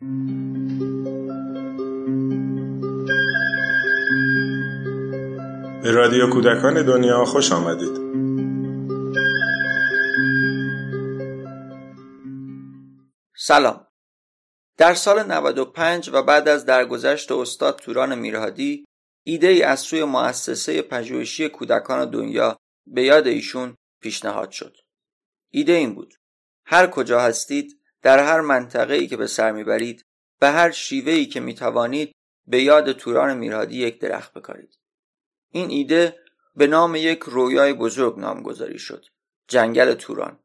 به رادیو کودکان دنیا خوش آمدید سلام در سال 95 و بعد از درگذشت استاد توران میرهادی ایده ای از سوی مؤسسه پژوهشی کودکان دنیا به یاد ایشون پیشنهاد شد. ایده این بود هر کجا هستید در هر منطقه ای که به سر می‌برید به هر شیوه ای که می‌توانید به یاد توران میرهادی یک درخت بکارید. این ایده به نام یک رویای بزرگ نامگذاری شد. جنگل توران.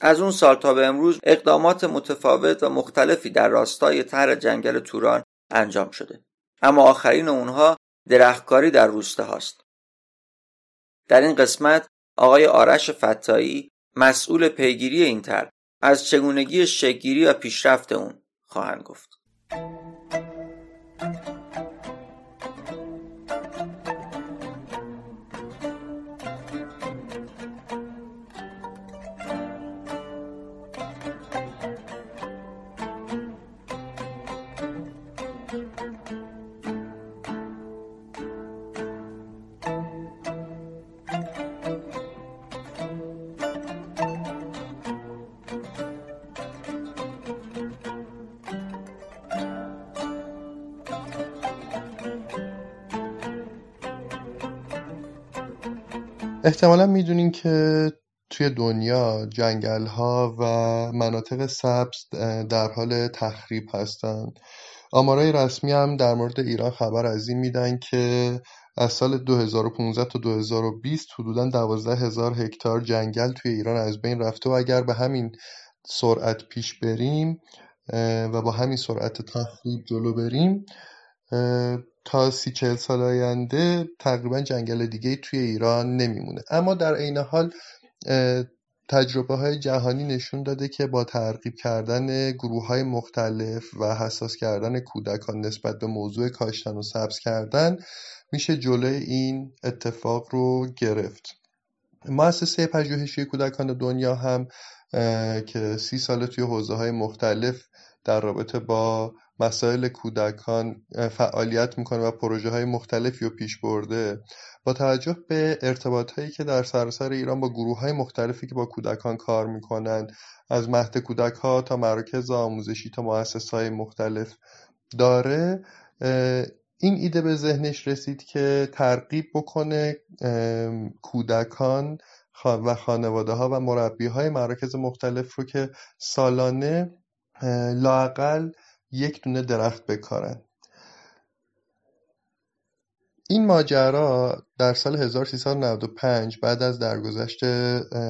از اون سال تا به امروز اقدامات متفاوت و مختلفی در راستای طرح جنگل توران انجام شده. اما آخرین اونها درختکاری در روسته هاست. در این قسمت آقای آرش فتایی مسئول پیگیری این طرح از چگونگی شگیری و پیشرفت اون خواهند گفت. احتمالا می‌دونین که توی دنیا جنگل ها و مناطق سبز در حال تخریب هستند. آمارای رسمی هم در مورد ایران خبر از این میدن که از سال 2015 تا 2020 حدودا 12 هزار هکتار جنگل توی ایران از بین رفته و اگر به همین سرعت پیش بریم و با همین سرعت تخریب جلو بریم تا سی چهل سال آینده تقریبا جنگل دیگه توی ایران نمیمونه. اما در عین حال تجربه های جهانی نشون داده که با ترغیب کردن گروه های مختلف و حساس کردن کودکان نسبت به موضوع کاشتن و سبز کردن میشه جلوی این اتفاق رو گرفت. مؤسسه پژوهشی کودکان دنیا هم که سی سال توی حوزه های مختلف در رابطه با مسائل کودکان فعالیت می‌کنه و پروژه های مختلفی رو پیش برده. با توجه به ارتباط هایی که در سراسر ایران با گروه های مختلفی که با کودکان کار می‌کنند از مهد کودک ها تا مراکز آموزشی تا مؤسس های مختلف داره این ایده به ذهنش رسید که ترغیب بکنه کودکان و خانواده ها و مربی های مراکز مختلف رو که سالانه لاقل یک دونه درخت بکارن. این ماجرا در سال 1395 بعد از درگذشت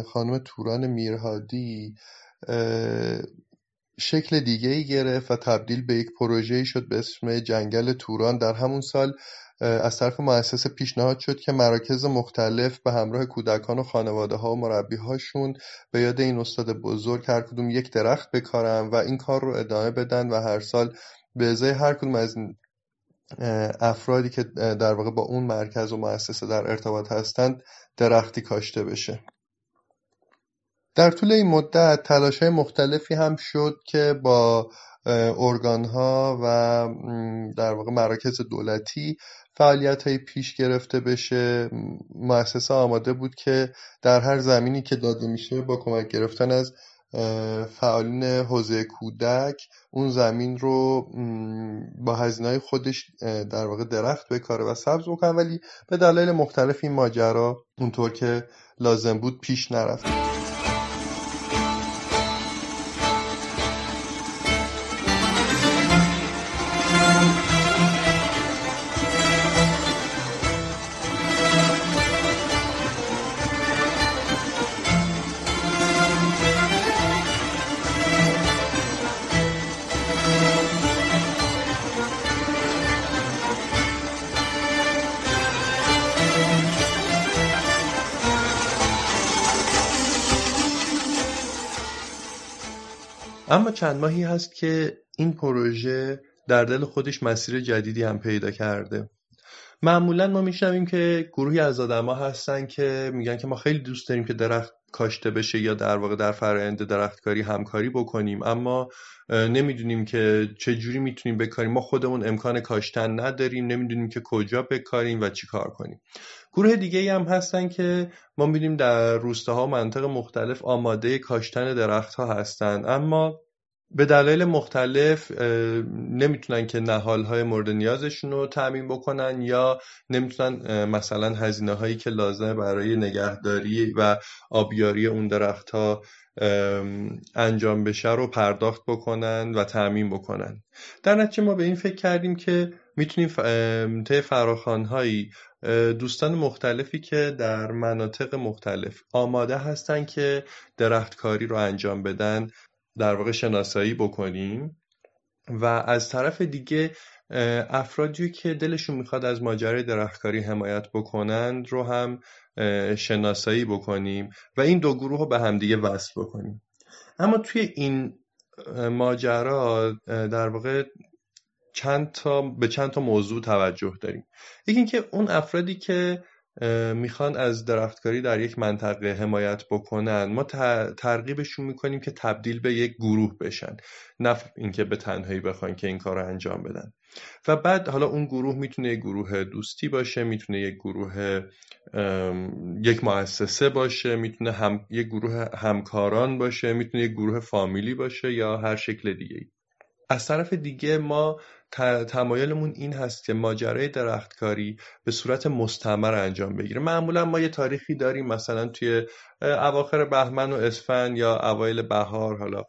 خانم توران میرهادی شکل دیگه ای گرفت و تبدیل به یک پروژه شد به اسم جنگل توران. در همون سال از طرف مؤسسه پیشنهاد شد که مراکز مختلف به همراه کودکان و خانواده ها و مربی هاشون به یاد این استاد بزرگ هر کدوم یک درخت بکارن و این کار رو ادامه بدن و هر سال به ازای هر کدوم از افرادی که در واقع با اون مرکز و مؤسسه در ارتباط هستند درختی کاشته بشه. در طول این مدت تلاش های مختلفی هم شد که با ارگان ها و در واقع مراکز دولتی های پیش گرفته بشه. مؤسسه آماده بود که در هر زمینی که داده میشه با کمک گرفتن از فعالین حوزه کودک اون زمین رو با هزینه خودش در واقع درخت بکاره و سبز بکنه ولی به دلایل مختلف این ماجرا اونطور که لازم بود پیش نرفت. اما چند ماهی هست که این پروژه در دل خودش مسیر جدیدی هم پیدا کرده. معمولا ما میشنویم که گروهی از آدما هستن که میگن که ما خیلی دوست داریم که درخت کاشته بشه یا در واقع در فرآیند درختکاری همکاری بکنیم. اما نمی‌دونیم که چه جوری می‌تونیم بکاریم. ما خودمون امکان کاشتن نداریم. نمی‌دونیم که کجا بکاریم و چی کار کنیم. گروه دیگه هم هستن که ما می‌دونیم در روستاها منطق مختلف آماده کاشتن درختها هستن. اما به دلایل مختلف نمی‌تونن که نهال های مورد نیازشون رو تعمین بکنن یا نمی‌تونن مثلا هزینه هایی که لازمه برای نگهداری و آبیاری اون درخت ها انجام بشه رو پرداخت بکنن و تعمین بکنن. در نتیجه ما به این فکر کردیم که می‌تونیم طی هایی دوستان مختلفی که در مناطق مختلف آماده هستن که درختکاری رو انجام بدن در واقع شناسایی بکنیم و از طرف دیگه افرادی که دلشون می‌خواد از ماجرای درختکاری حمایت بکنند رو هم شناسایی بکنیم و این دو گروه رو به همدیگه وصل بکنیم. اما توی این ماجرا در واقع چند تا به چند تا موضوع توجه داریم. یکی اینکه اون افرادی که می‌خوان از درختکاری در یک منطقه حمایت بکنن. ما ترغیبشون می‌کنیم که تبدیل به یک گروه بشن. نه اینکه به تنهایی بخوان که این کار رو انجام بدن. و بعد حالا اون گروه می‌تونه یک گروه دوستی باشه می‌تونه یک گروه یک مؤسسه باشه می‌تونه هم یک گروه همکاران باشه می‌تونه یک گروه فامیلی باشه یا هر شکل دیگه از طرف دیگه ما تمایلمون این هست که ماجرای درختکاری به صورت مستمر انجام بگیره. معمولا ما یه تاریخی داریم مثلا توی اواخر بهمن و اسفند یا اوایل بهار حالا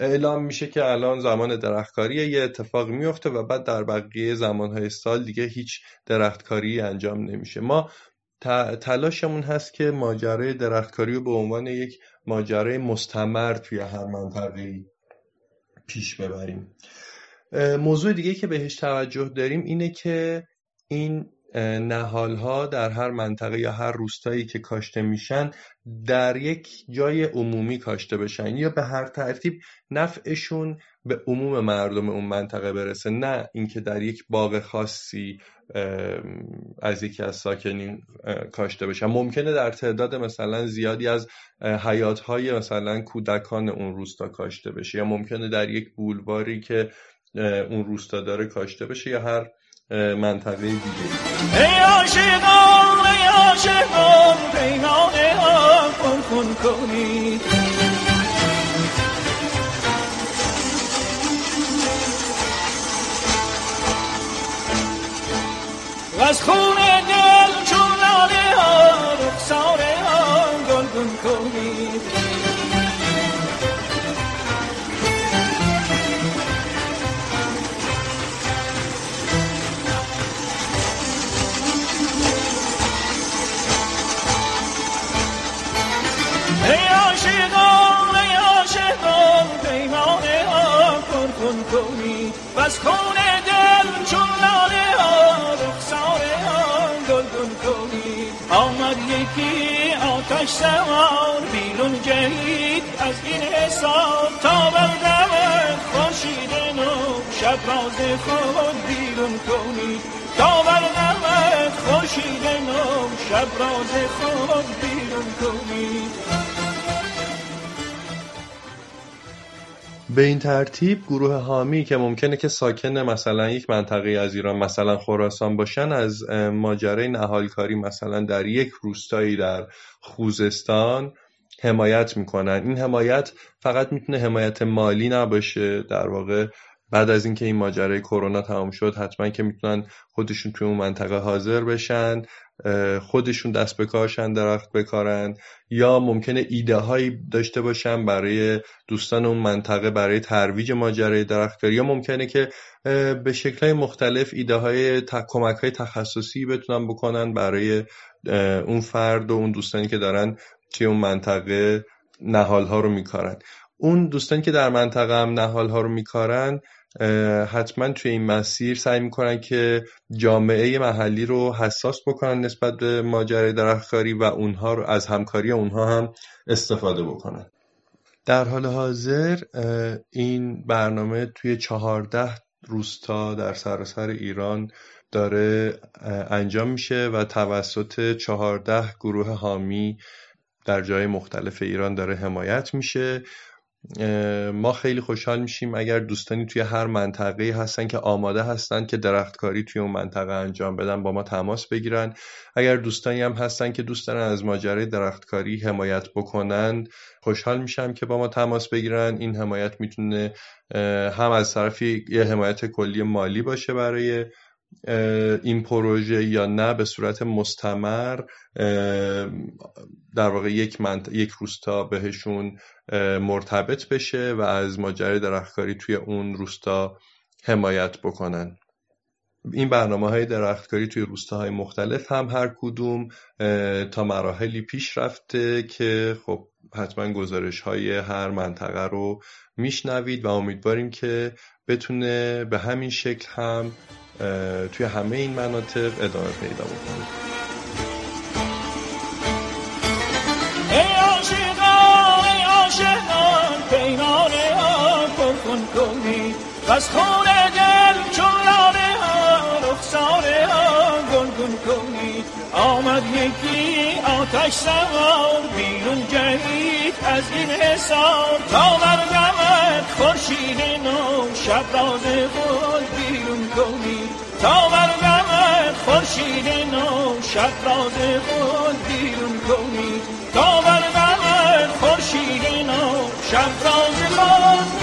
اعلام میشه که الان زمان درختکاری یه اتفاق میفته و بعد در بقیه زمانهای سال دیگه هیچ درختکاری انجام نمیشه. ما تلاشمون هست که ماجرای درختکاری رو به عنوان یک ماجرای مستمر توی هر منطقه پیش ببریم. موضوع دیگه که بهش توجه داریم اینه که این ها در هر منطقه یا هر روستایی که کاشته میشن در یک جای عمومی کاشته بشن یا به هر ترتیب نفعشون به عموم مردم اون منطقه برسه نه اینکه در یک باغ خاصی از یکی از ساکنین کاشته بشن. ممکنه در تعداد مثلا زیادی از حیات های مثلا کودکان اون روستا کاشته بشه یا ممکنه در یک بولواری که اون روستا داره کاشته بشه یا هر منطقه دیگه. ای از خون دل چون لاله ها رخسار آن گلگون کنید از خون دل چون لاله ها آن گلگون کنی. آمد یکی آتش سوار بیرون جهید از این حساب. تا بردم خورشید نو شب راز خود بیرون کنی. تا بردم خورشید نو شب راز خود بیرون کنی. به این ترتیب گروه حامی که ممکنه که ساکن مثلا یک منطقه از ایران مثلا خراسان باشن از ماجرای نهالکاری مثلا در یک روستایی در خوزستان حمایت می‌کنن. این حمایت فقط می‌تونه حمایت مالی نباشه. در واقع بعد از اینکه این ماجرای کرونا تمام شد حتما که می‌تونن خودشون توی اون منطقه حاضر بشن. خودشون دست به کارشن درخت بکارن یا ممکنه ایده هایی داشته باشن برای دوستان اون منطقه برای ترویج ماجرای درختکاری یا ممکنه که به شکل مختلف ایده های کمک های تخصصی بتونن بکنن برای اون فرد و اون دوستانی که دارن توی اون منطقه نهال ها رو میکارن. اون دوستانی که در منطقه هم نهال ها رو میکارن حتما توی این مسیر سعی می‌کنن که جامعه محلی رو حساس بکنن نسبت به ماجرای درختکاری و اونها رو از همکاری اونها هم استفاده بکنن. در حال حاضر این برنامه توی چهارده روستا در سراسر ایران داره انجام میشه و توسط چهارده گروه حامی در جای مختلف ایران داره حمایت میشه. ما خیلی خوشحال میشیم اگر دوستانی توی هر منطقه هستن که آماده هستن که درختکاری توی اون منطقه انجام بدن با ما تماس بگیرن. اگر دوستانی هم هستن که دوست دارن از ماجرای درختکاری حمایت بکنن خوشحال میشم که با ما تماس بگیرن. این حمایت می‌تونه هم از طرفی یه حمایت کلی مالی باشه برای این پروژه یا نه به صورت مستمر در واقع یک, یک روستا بهشون مرتبط بشه و از ماجرای درختکاری توی اون روستا حمایت بکنن. این برنامه های درختکاری توی روستاهای مختلف هم هر کدوم تا مراحلی پیش رفته که خب حتما گزارش های هر منطقه رو میشنوید و امیدواریم که بتونه به همین شکل هم توی همه این مناطق ادامه پیدا بکنه بس خون دل چون لاله ها رخساره ها گلگون کنی. آمد یکی آتش سوار بیرون جهید از این حسار تا مرگمت خورشید نو شب راز خود بیرون کنی. تا بر خورشید نو شب راز خود بیرون کنی. تا بر خورشید نو شب راز خود